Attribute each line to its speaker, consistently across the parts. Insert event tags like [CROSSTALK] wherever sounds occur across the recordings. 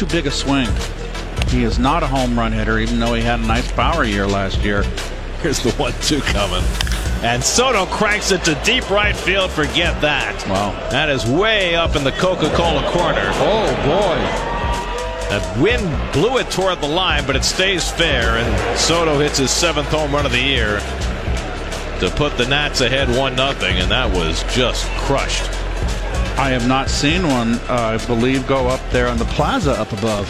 Speaker 1: too big a swing. He is not a home run hitter, even though he had a nice power year last year.
Speaker 2: Here's the one-two coming. And Soto cranks it to deep right field. Forget that.
Speaker 1: Wow.
Speaker 2: That is way up in the Coca-Cola corner.
Speaker 1: Oh, boy.
Speaker 2: That wind blew it toward the line, but it stays fair. And Soto hits his seventh home run of the year to put the Nats ahead 1 nothing, and that was just crushed.
Speaker 1: I have not seen one, uh, I believe, go up there on the plaza up above.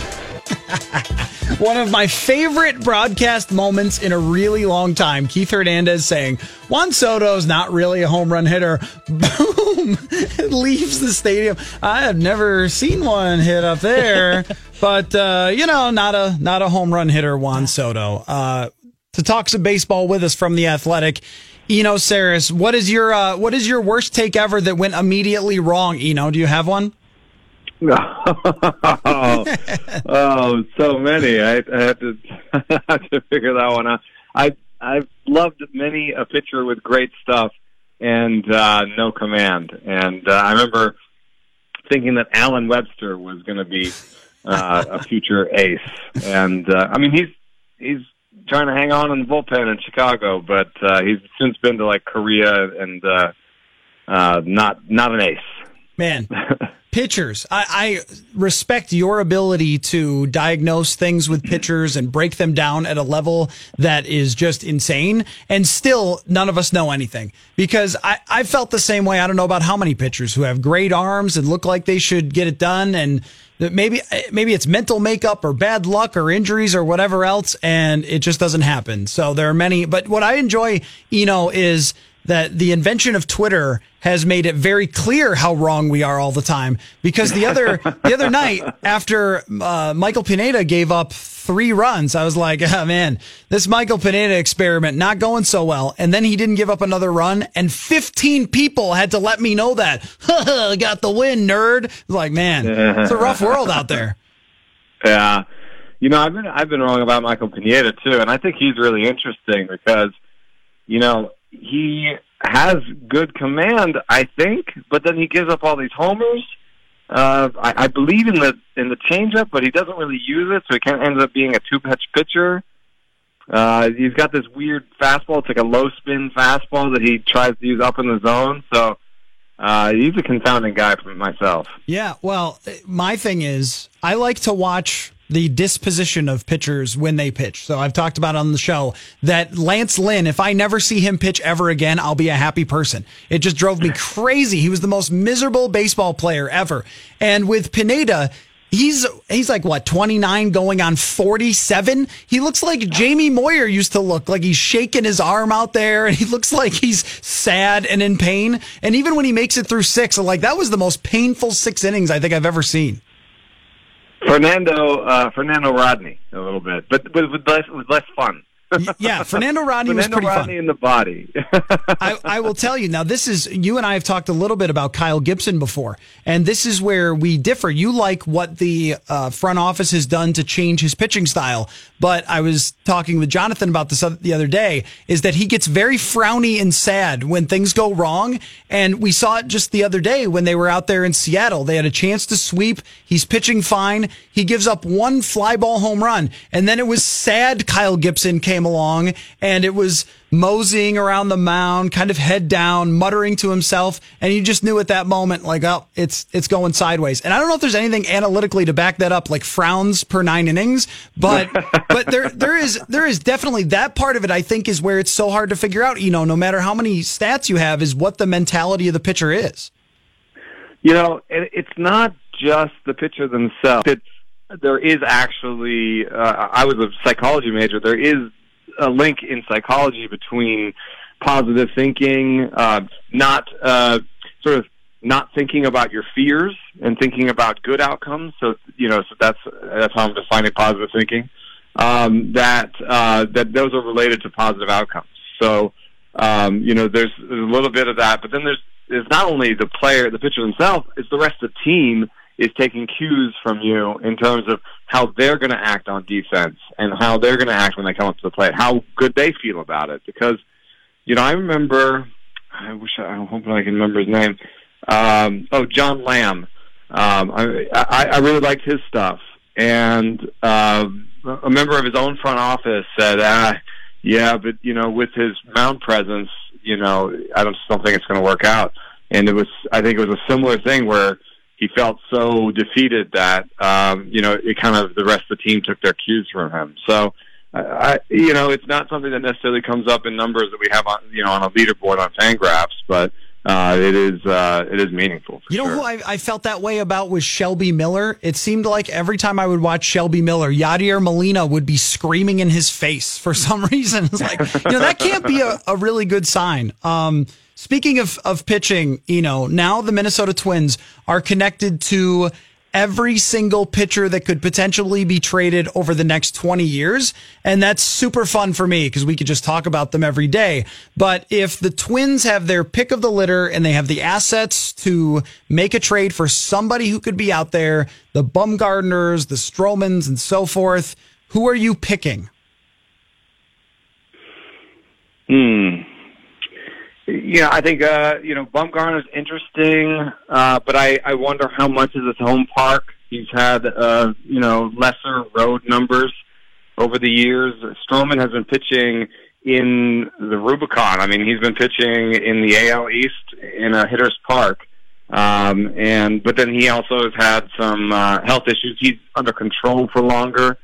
Speaker 1: [LAUGHS]
Speaker 3: One of my favorite broadcast moments in a really long time. Keith Hernandez saying, Juan Soto's not really a home run hitter. [LAUGHS] Boom! It leaves the stadium. I have never seen one hit up there, [LAUGHS] but, uh, you know, not a, not a home run hitter, Juan Soto. Uh, to talk some baseball with us from the Athletic, Eno Sarris, what is your uh, what is your worst take ever that went immediately wrong? Eno, do you have one?
Speaker 4: oh, [LAUGHS] oh, so many. I, I have to [LAUGHS] I have to figure that one out. I I've loved many a pitcher with great stuff and uh, no command. And uh, I remember thinking that Allen Webster was going to be uh, a future ace. And uh, I mean, he's he's trying to hang on in the bullpen in Chicago, but uh, he's since been to like Korea and uh, uh, not not an ace.
Speaker 3: Man, [LAUGHS] pitchers. I, I, respect your ability to diagnose things with mm-hmm. pitchers and break them down at a level that is just insane. And still, none of us know anything because I, I felt the same way. I don't know about how many pitchers who have great arms and look like they should get it done. And maybe, maybe it's mental makeup or bad luck or injuries or whatever else. And it just doesn't happen. So there are many, but what I enjoy, you know, is that the invention of Twitter has made it very clear how wrong we are all the time. Because the other [LAUGHS] the other night after uh, Michael Pineda gave up three runs, I was like, oh, man, this Michael Pineda experiment not going so well. And then he didn't give up another run, and 15 people had to let me know that. [LAUGHS] Got the win, nerd. Like, man, it's a rough world out there.
Speaker 4: Yeah. You know, I've been I've been wrong about Michael Pineda too, and I think he's really interesting because, you know, he has good command, I think, but then he gives up all these homers. Uh, I, I believe in the in the changeup, but he doesn't really use it, so he kind of ends up being a two pitch pitcher. Uh, he's got this weird fastball. It's like a low spin fastball that he tries to use up in the zone. So uh, he's a confounding guy for myself.
Speaker 3: Yeah, well, my thing is, I like to watch the disposition of pitchers when they pitch. So I've talked about on the show that Lance Lynn, if I never see him pitch ever again, I'll be a happy person. It just drove me [LAUGHS] crazy. He was the most miserable baseball player ever. And with Pineda, He's he's like what 29 going on 47. He looks like Jamie Moyer used to look like he's shaking his arm out there and he looks like he's sad and in pain. And even when he makes it through 6, I'm like that was the most painful 6 innings I think I've ever seen.
Speaker 4: Fernando uh, Fernando Rodney a little bit, but with, with less with less fun.
Speaker 3: Yeah, Fernando Rodney
Speaker 4: Fernando
Speaker 3: was pretty
Speaker 4: Rodney
Speaker 3: fun.
Speaker 4: in the body. [LAUGHS]
Speaker 3: I, I will tell you now. This is you and I have talked a little bit about Kyle Gibson before, and this is where we differ. You like what the uh, front office has done to change his pitching style, but I was talking with Jonathan about this the other day. Is that he gets very frowny and sad when things go wrong, and we saw it just the other day when they were out there in Seattle. They had a chance to sweep. He's pitching fine. He gives up one fly ball home run, and then it was sad. Kyle Gibson came came along and it was moseying around the mound, kind of head down, muttering to himself, and you just knew at that moment, like, oh, it's it's going sideways. And I don't know if there's anything analytically to back that up, like frowns per nine innings, but [LAUGHS] but there there is there is definitely that part of it. I think is where it's so hard to figure out. You know, no matter how many stats you have, is what the mentality of the pitcher is.
Speaker 4: You know, it's not just the pitcher themselves. It's there is actually. Uh, I was a psychology major. There is a link in psychology between positive thinking, uh, not uh, sort of not thinking about your fears and thinking about good outcomes. So you know, so that's that's how I'm defining positive thinking. Um, that uh, that those are related to positive outcomes. So um, you know, there's, there's a little bit of that, but then there's there's not only the player, the pitcher himself, it's the rest of the team is taking cues from you in terms of how they're going to act on defense and how they're going to act when they come up to the plate, how good they feel about it. Because, you know, I remember, I wish I, I'm hoping I can remember his name. Um, oh, John Lamb. Um, I, I, I really liked his stuff. and uh, a member of his own front office said, "Ah, yeah, but you know, with his mound presence, you know, I don't, don't think it's going to work out." And it was, I think, it was a similar thing where he felt so defeated that um, you know it kind of the rest of the team took their cues from him. So. I, you know, it's not something that necessarily comes up in numbers that we have on, you know, on a leaderboard on Fangraphs, but uh, it is uh, it is meaningful.
Speaker 3: you know
Speaker 4: sure.
Speaker 3: who I, I, felt that way about was Shelby Miller. It seemed like every time I would watch Shelby Miller, Yadier Molina would be screaming in his face for [LAUGHS] some reason. It's like you know that can't be a, a really good sign. Um, speaking of of pitching, you know now the Minnesota Twins are connected to every single pitcher that could potentially be traded over the next 20 years. And that's super fun for me because we could just talk about them every day. But if the Twins have their pick of the litter and they have the assets to make a trade for somebody who could be out there, the Bumgarners, the Stromans, and so forth, who are you picking?
Speaker 4: Hmm. Yeah, I think uh, you know Bumgarner's interesting, uh, but I, I wonder how much is his home park. He's had uh, you know lesser road numbers over the years. Stroman has been pitching in the Rubicon. I mean, he's been pitching in the AL East in a hitter's park, um, and but then he also has had some uh, health issues. He's under control for longer.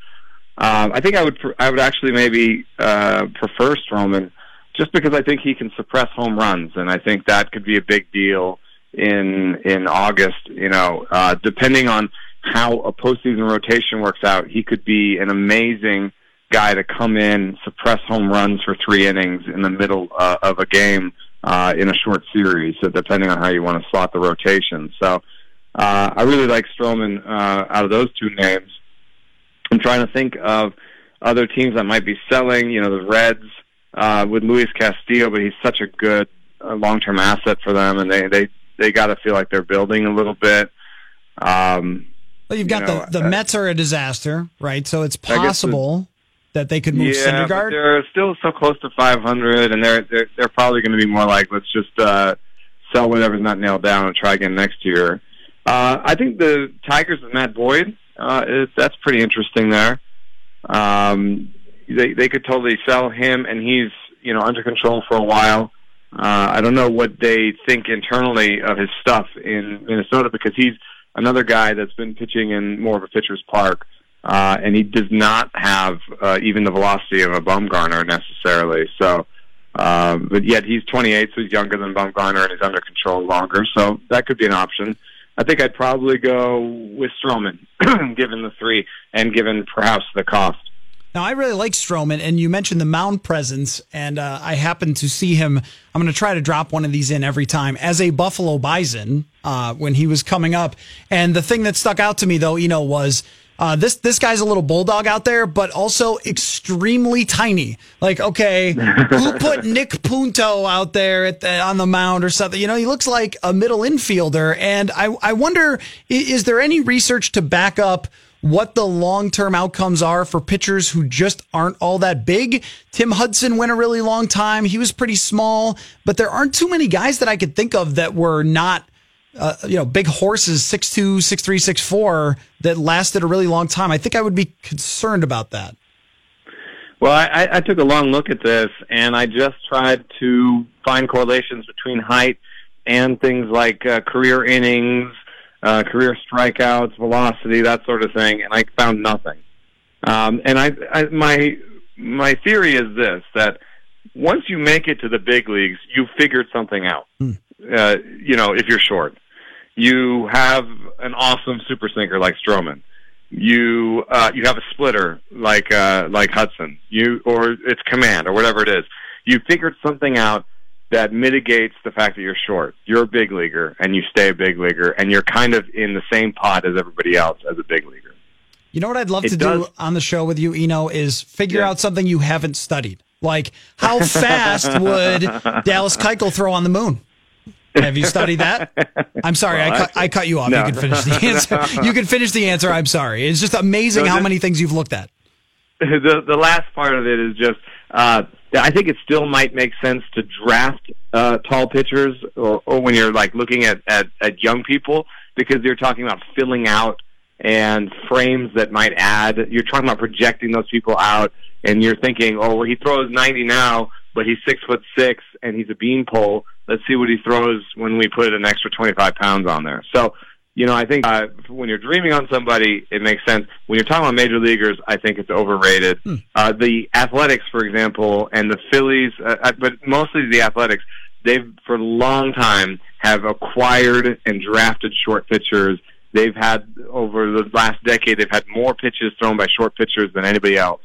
Speaker 4: Um, I think I would I would actually maybe uh, prefer Stroman just because I think he can suppress home runs, and I think that could be a big deal in in August. You know, uh, depending on how a postseason rotation works out, he could be an amazing guy to come in, suppress home runs for three innings in the middle uh, of a game uh, in a short series. So depending on how you want to slot the rotation, so uh, I really like Stroman uh, out of those two names. I'm trying to think of other teams that might be selling. You know, the Reds uh, with Luis Castillo, but he's such a good uh, long-term asset for them, and they they they got to feel like they're building a little bit. Um,
Speaker 3: well, you've got you know, the the uh, Mets are a disaster, right? So it's possible that they could move
Speaker 4: yeah,
Speaker 3: Syndergaard.
Speaker 4: They're still so close to 500, and they're they're, they're probably going to be more like let's just uh, sell whatever's not nailed down and try again next year. Uh, I think the Tigers with Matt Boyd, uh, is, that's pretty interesting there. Um, they they could totally sell him, and he's you know under control for a while. Uh, I don't know what they think internally of his stuff in Minnesota because he's another guy that's been pitching in more of a pitcher's park, uh, and he does not have uh, even the velocity of a Bumgarner necessarily. So, uh, but yet he's 28, so he's younger than Bumgarner and he's under control longer. So that could be an option. I think I'd probably go with Stroman, [CLEARS THROAT] given the three and given perhaps the cost.
Speaker 3: Now, I really like Stroman, and you mentioned the mound presence, and uh, I happen to see him. I'm going to try to drop one of these in every time as a Buffalo Bison uh, when he was coming up. And the thing that stuck out to me, though, you know, was uh, this this guy's a little bulldog out there, but also extremely tiny. Like, okay, who put [LAUGHS] Nick Punto out there the, on the mound or something? You know, he looks like a middle infielder, and I I wonder is there any research to back up? What the long term outcomes are for pitchers who just aren't all that big. Tim Hudson went a really long time. He was pretty small, but there aren't too many guys that I could think of that were not. Uh, you know, big horses, six two, six three, six four, that lasted a really long time. I think I would be concerned about that.
Speaker 4: Well, I, I took a long look at this, and I just tried to find correlations between height and things like uh, career innings, uh, career strikeouts, velocity, that sort of thing, and I found nothing. Um, and I, I, my my theory is this: that once you make it to the big leagues, you've figured something out. Hmm. Uh, you know, if you're short, you have an awesome super sinker like Stroman. You uh, you have a splitter like uh, like Hudson. You or it's command or whatever it is. You figured something out that mitigates the fact that you're short. You're a big leaguer and you stay a big leaguer and you're kind of in the same pot as everybody else as a big leaguer.
Speaker 3: You know what I'd love it to does. do on the show with you, Eno, is figure yeah. out something you haven't studied. Like how fast [LAUGHS] would Dallas Keuchel throw on the moon? Have you studied that? I'm sorry, well, I, cut, I cut you off. No. You can finish the [LAUGHS] answer. You can finish the answer. I'm sorry. It's just amazing so how many things you've looked at. [LAUGHS]
Speaker 4: The the last part of it is just uh, I think it still might make sense to draft uh, tall pitchers, or, or when you're like looking at, at at young people, because you're talking about filling out and frames that might add. You're talking about projecting those people out, and you're thinking, oh, well, he throws 90 now, but he's six foot six and he's a beanpole. Let's see what he throws when we put an extra 25 pounds on there. So, you know, I think uh, when you're dreaming on somebody, it makes sense. When you're talking about major leaguers, I think it's overrated. Hmm. Uh, the Athletics, for example, and the Phillies, uh, uh but mostly the Athletics, they've for a long time have acquired and drafted short pitchers. They've had over the last decade, they've had more pitches thrown by short pitchers than anybody else.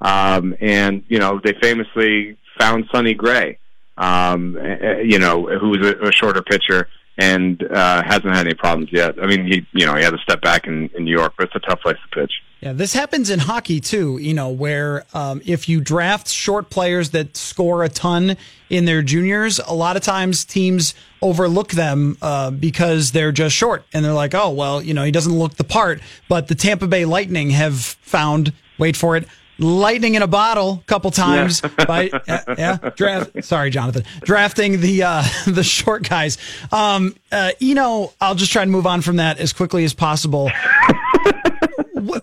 Speaker 4: Um, and you know, they famously found Sonny Gray, um, eh, eh, you know, who's a, a shorter pitcher and uh, hasn't had any problems yet. I mean, he you know he had to step back in, in New York, but it's a tough place to pitch.
Speaker 3: Yeah, this happens in hockey too. You know, where um, if you draft short players that score a ton in their juniors, a lot of times teams overlook them uh, because they're just short, and they're like, oh well, you know, he doesn't look the part. But the Tampa Bay Lightning have found, wait for it, lightning in a bottle a couple times yeah. by [LAUGHS] yeah, yeah, draft sorry Jonathan drafting the uh [LAUGHS] the short guys. Um uh you know I'll just try to move on from that as quickly as possible. [LAUGHS]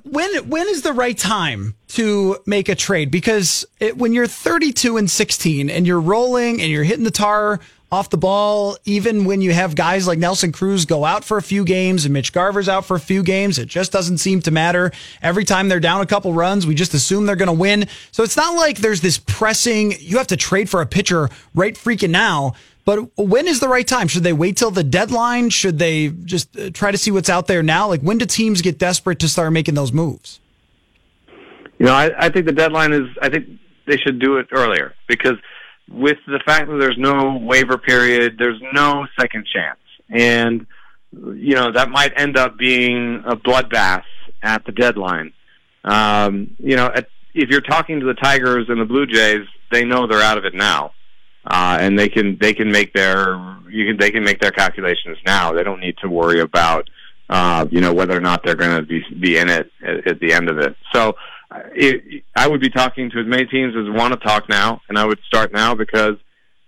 Speaker 3: When when is the right time to make a trade? Because it, when you're 32 and 16 and you're rolling and you're hitting the tar off the ball, even when you have guys like Nelson Cruz go out for a few games and Mitch Garver's out for a few games, it just doesn't seem to matter. Every time they're down a couple runs, we just assume they're going to win. So it's not like there's this pressing, you have to trade for a pitcher right freaking now. But when is the right time? Should they wait till the deadline? Should they just uh, try to see what's out there now? Like when do teams get desperate to start making those moves?
Speaker 4: You know, I, I think the deadline is, I think they should do it earlier because – with the fact that there's no waiver period, there's no second chance. And, you know, that might end up being a bloodbath at the deadline. Um, you know, at, if you're talking to the Tigers and the Blue Jays, they know they're out of it now. Uh, and they can they can make their you can they can make their calculations now. They don't need to worry about uh, you know whether or not they're going to be be in it at, at the end of it. So it, I would be talking to as many teams as want to talk now, and I would start now because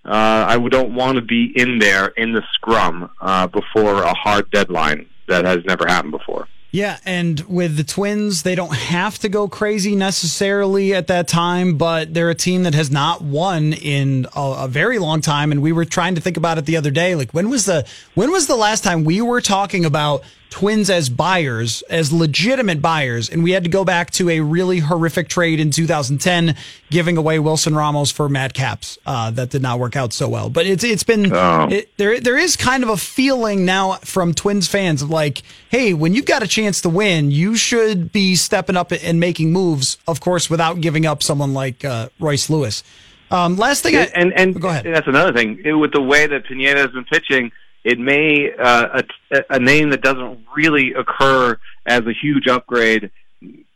Speaker 4: uh, I don't want to be in there in the scrum uh, before a hard deadline that has never happened before.
Speaker 3: Yeah, and with the Twins, they don't have to go crazy necessarily at that time, but they're a team that has not won in a, a, very long time. And we were trying to think about it the other day. Like, when was the when was the last time we were talking about Twins as buyers, as legitimate buyers, and we had to go back to a really horrific trade in 2010, giving away Wilson Ramos for Matt Capps. Uh, that did not work out so well. But it's it's been oh. it, there. There is kind of a feeling now from Twins fans of like, hey, when you've got a chance to win, you should be stepping up and making moves. Of course, without giving up someone like uh, Royce Lewis. Um, last thing, I,
Speaker 4: and and
Speaker 3: go ahead.
Speaker 4: That's another thing with the way that Pineda has been pitching it may uh, a, a name that doesn't really occur as a huge upgrade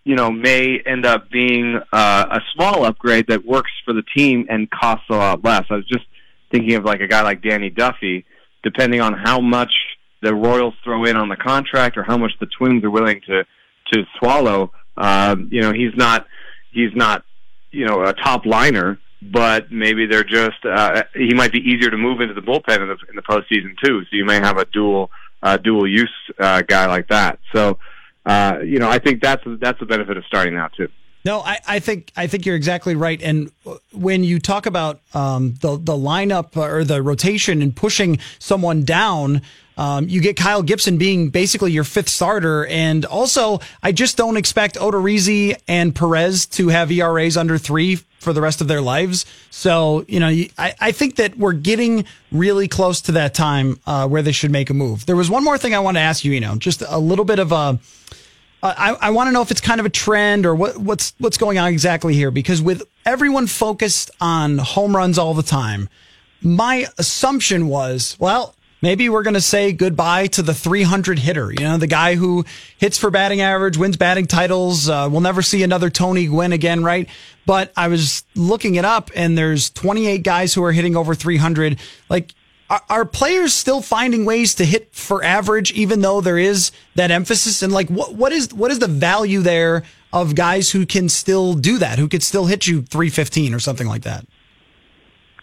Speaker 4: you know, may end up being uh, a small upgrade that works for the team and costs a lot less. I was just thinking of like a guy like Danny Duffy, depending on how much the Royals throw in on the contract or how much the Twins are willing to to swallow. Um, you know, he's not he's not you know a top liner, but maybe they're just uh, he might be easier to move into the bullpen in the in the postseason too. So you may have a dual uh, dual use uh, guy like that. So uh, you know, I think that's that's the benefit of starting out too.
Speaker 3: No, I, I think I think you're exactly right. And when you talk about um, the the lineup or the rotation and pushing someone down, um, you get Kyle Gibson being basically your fifth starter, and also I just don't expect Odorizzi and Perez to have ERAs under three for the rest of their lives. So you know, I, I think that we're getting really close to that time uh, where they should make a move. There was one more thing I want to ask you. You know, just a little bit of a. I, I want to know if it's kind of a trend or what, what's what's going on exactly here. Because with everyone focused on home runs all the time, my assumption was, well, maybe we're going to say goodbye to the 300 hitter. You know, the guy who hits for batting average, wins batting titles. Uh, we'll never see another Tony Gwynn again, right? But I was looking it up and there's 28 guys who are hitting over 300. Like, are, are players still finding ways to hit for average, even though there is that emphasis? And like, what, what is, what is the value there of guys who can still do that, who could still hit you 315 or something like that?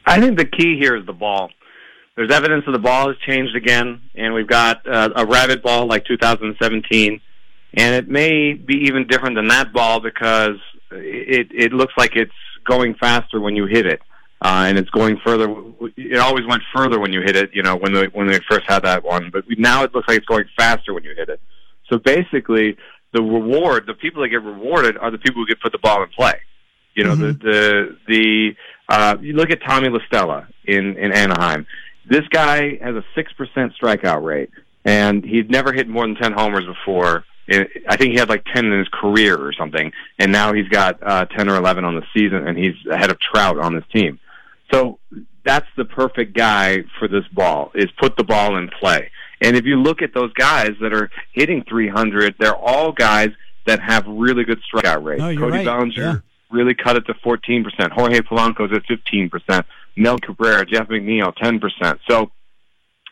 Speaker 4: I think the key here is the ball there's evidence that the ball has changed again, and we've got uh, a rabbit ball like 2017. And it may be even different than that ball because it it looks like it's going faster when you hit it. Uh, and it's going further. It always went further when you hit it, you know, when they when they first had that one. But now it looks like it's going faster when you hit it. So basically, the reward, the people that get rewarded, are the people who get put the ball in play. You know, mm-hmm. the the the uh, you look at Tommy La Stella in in Anaheim. This guy has a six percent strikeout rate, and he'd never hit more than ten homers before. I think he had like ten in his career or something, and now he's got uh, ten or eleven on the season, and he's ahead of Trout on this team. So that's the perfect guy for this ball. Is put the ball in play. And if you look at those guys that are hitting 300, they're all guys that have really good strikeout rates.
Speaker 3: No,
Speaker 4: Cody
Speaker 3: right.
Speaker 4: Bellinger
Speaker 3: yeah.
Speaker 4: really cut it to 14%. Jorge Polanco's at 15%. Mel Cabrera, Jeff McNeil, 10%. So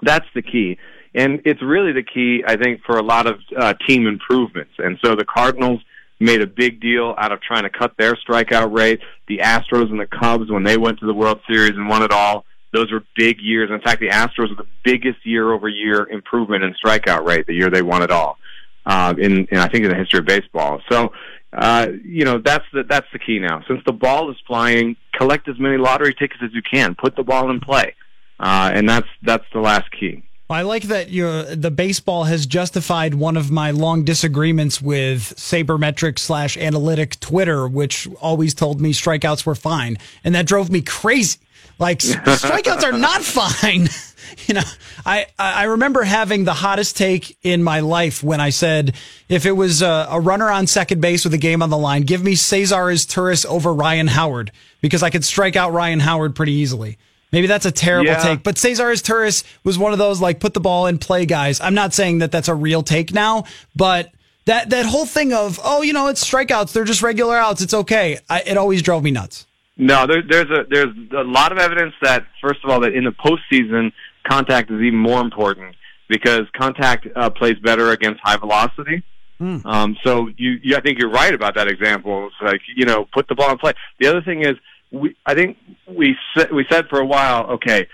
Speaker 4: that's the key. And it's really the key, I think, for a lot of uh, team improvements. And so the Cardinals made a big deal out of trying to cut their strikeout rate. The Astros and the Cubs, when they went to the World Series and won it all, those were big years. In fact, the Astros were the biggest year-over-year improvement in strikeout rate the year they won it all. Uh, in, in I think in the history of baseball. So, uh, you know, that's the that's the key now. Since the ball is flying, collect as many lottery tickets as you can. Put the ball in play, uh, and that's that's the last key.
Speaker 3: I like that the baseball has justified one of my long disagreements with sabermetric slash analytic Twitter, which always told me strikeouts were fine, and that drove me crazy. Like [LAUGHS] strikeouts are not fine. [LAUGHS] you know, I I remember having the hottest take in my life when I said if it was a, a runner on second base with a game on the line, give me Cesar Izturis over Ryan Howard because I could strike out Ryan Howard pretty easily. Maybe that's a terrible
Speaker 4: yeah.
Speaker 3: take, but Cesar Izturis was one of those like put the ball in play guys. I'm not saying that that's a real take now, but that that whole thing of oh, you know, it's strikeouts, they're just regular outs, it's okay. I, it always drove me nuts.
Speaker 4: No, there, there's a there's a lot of evidence that first of all that in the postseason contact is even more important because contact uh, plays better against high velocity. Mm. Um, so you, you, I think you're right about that example. It's like you know, put the ball in play. The other thing is we, I think we said, we said for a while, okay,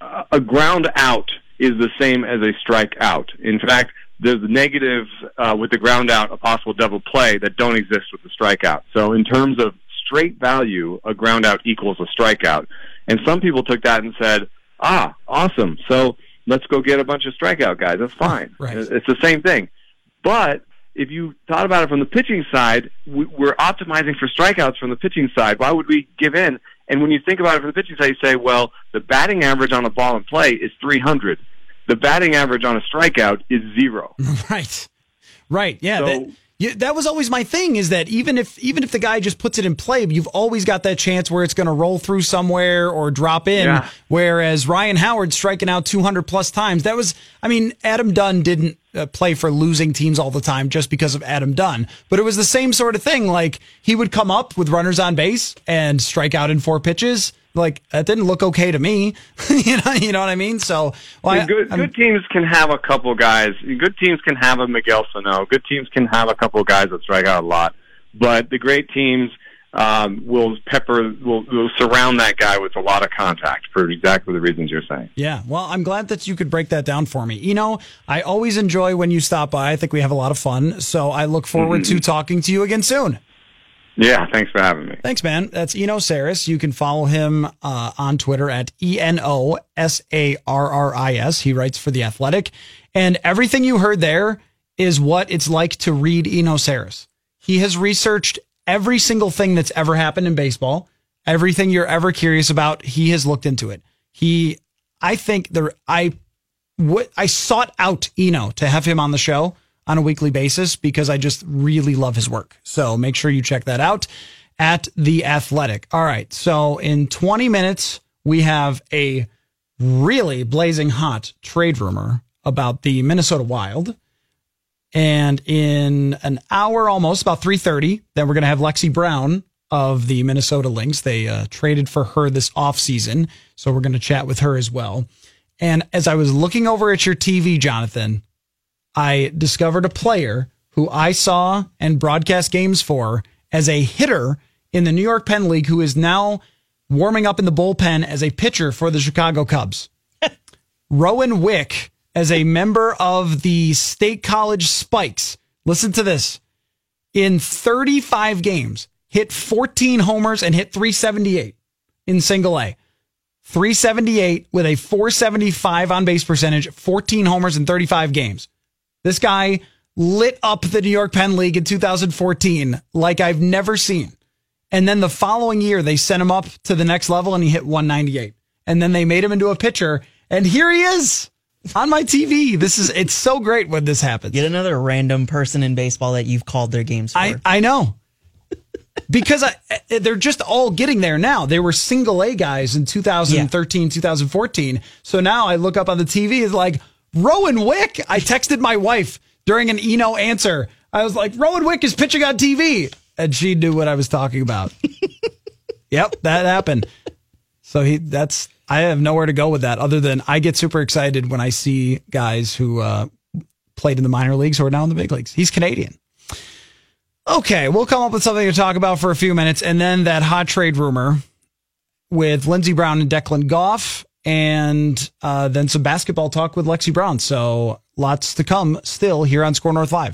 Speaker 4: uh, a ground out is the same as a strike out. In fact, there's negative uh, with the ground out, a possible double play that don't exist with the strikeout. So in terms of straight value, a ground out equals a strikeout. And some people took that and said, ah, awesome. So let's go get a bunch of strikeout guys. That's fine.
Speaker 3: Right.
Speaker 4: It's the same thing. But if you thought about it from the pitching side, we're optimizing for strikeouts from the pitching side. Why would we give in? And when you think about it from the pitching side, you say, well, the batting average on a ball in play is 300. The batting average on a strikeout is zero. [LAUGHS]
Speaker 3: Right. Right. Yeah.
Speaker 4: So,
Speaker 3: that, that was always my thing is that even if even if the guy just puts it in play, you've always got that chance where it's going to roll through somewhere or drop in.
Speaker 4: Yeah.
Speaker 3: Whereas Ryan Howard striking out 200 plus times, that was, I mean, Adam Dunn didn't uh, play for losing teams all the time just because of Adam Dunn, but it was the same sort of thing. Like he would come up with runners on base and strike out in four pitches like that didn't look okay to me. [LAUGHS] you know, you know what I mean. So, well,
Speaker 4: good,
Speaker 3: I,
Speaker 4: good teams can have a couple guys. Good teams can have a Miguel Sano. Good teams can have a couple guys that strike out a lot. But the great teams um, will pepper will, will surround that guy with a lot of contact for exactly the reasons you're saying.
Speaker 3: Yeah, well, I'm glad that you could break that down for me. You know, I always enjoy when you stop by. I think we have a lot of fun. So I look forward mm-hmm. to talking to you again soon.
Speaker 4: Yeah, thanks for having me.
Speaker 3: Thanks, man. That's Eno Sarris. You can follow him uh, on Twitter at E N O S A R R I S. He writes for The Athletic. And everything you heard there is what it's like to read Eno Sarris. He has researched every single thing that's ever happened in baseball, everything you're ever curious about. He has looked into it. He, I think there, I, what I sought out Eno to have him on the show on a weekly basis because I just really love his work. So make sure you check that out at The Athletic. All right. So in 20 minutes, we have a really blazing hot trade rumor about the Minnesota Wild. And in an hour almost, about 3.30, then we're going to have Lexie Brown of the Minnesota Lynx. They uh, traded for her this offseason. So we're going to chat with her as well. And as I was looking over at your TV, Jonathan, I discovered a player who I saw and broadcast games for as a hitter in the New York Penn League who is now warming up in the bullpen as a pitcher for the Chicago Cubs. [LAUGHS] Rowan Wick, as a member of the State College Spikes, Listen to this. In 35 games, hit 14 homers and hit 378 in single A. 378 with a 475 on base percentage, 14 homers in 35 games. This guy lit up the New York Penn League in 2014 like I've never seen. And then the following year, they sent him up to the next level and he hit 198. And then they made him into a pitcher. And here he is [LAUGHS] on my TV. This is, it's so great when this happens.
Speaker 5: Get another random person in baseball that you've called their games for.
Speaker 3: I, I know. because I, eh, eh, they're just all getting there now. They were single A guys in 2013, yeah. 2014. So now I look up on the TV, it's like Rowan Wick. I texted my wife during an Eno answer. I was like, Rowan Wick is pitching on TV. And she knew what I was talking about. [LAUGHS] yep, that happened. So he, that's, I have nowhere to go with that other than I get super excited when I see guys who uh, played in the minor leagues who are now in the big leagues. He's Canadian. Okay, we'll come up with something to talk about for a few minutes, and then that hot trade rumor with Lindsey Brown and Declan Goff, and uh, then some basketball talk with Lexie Brown. So lots to come still here on SKOR North Live.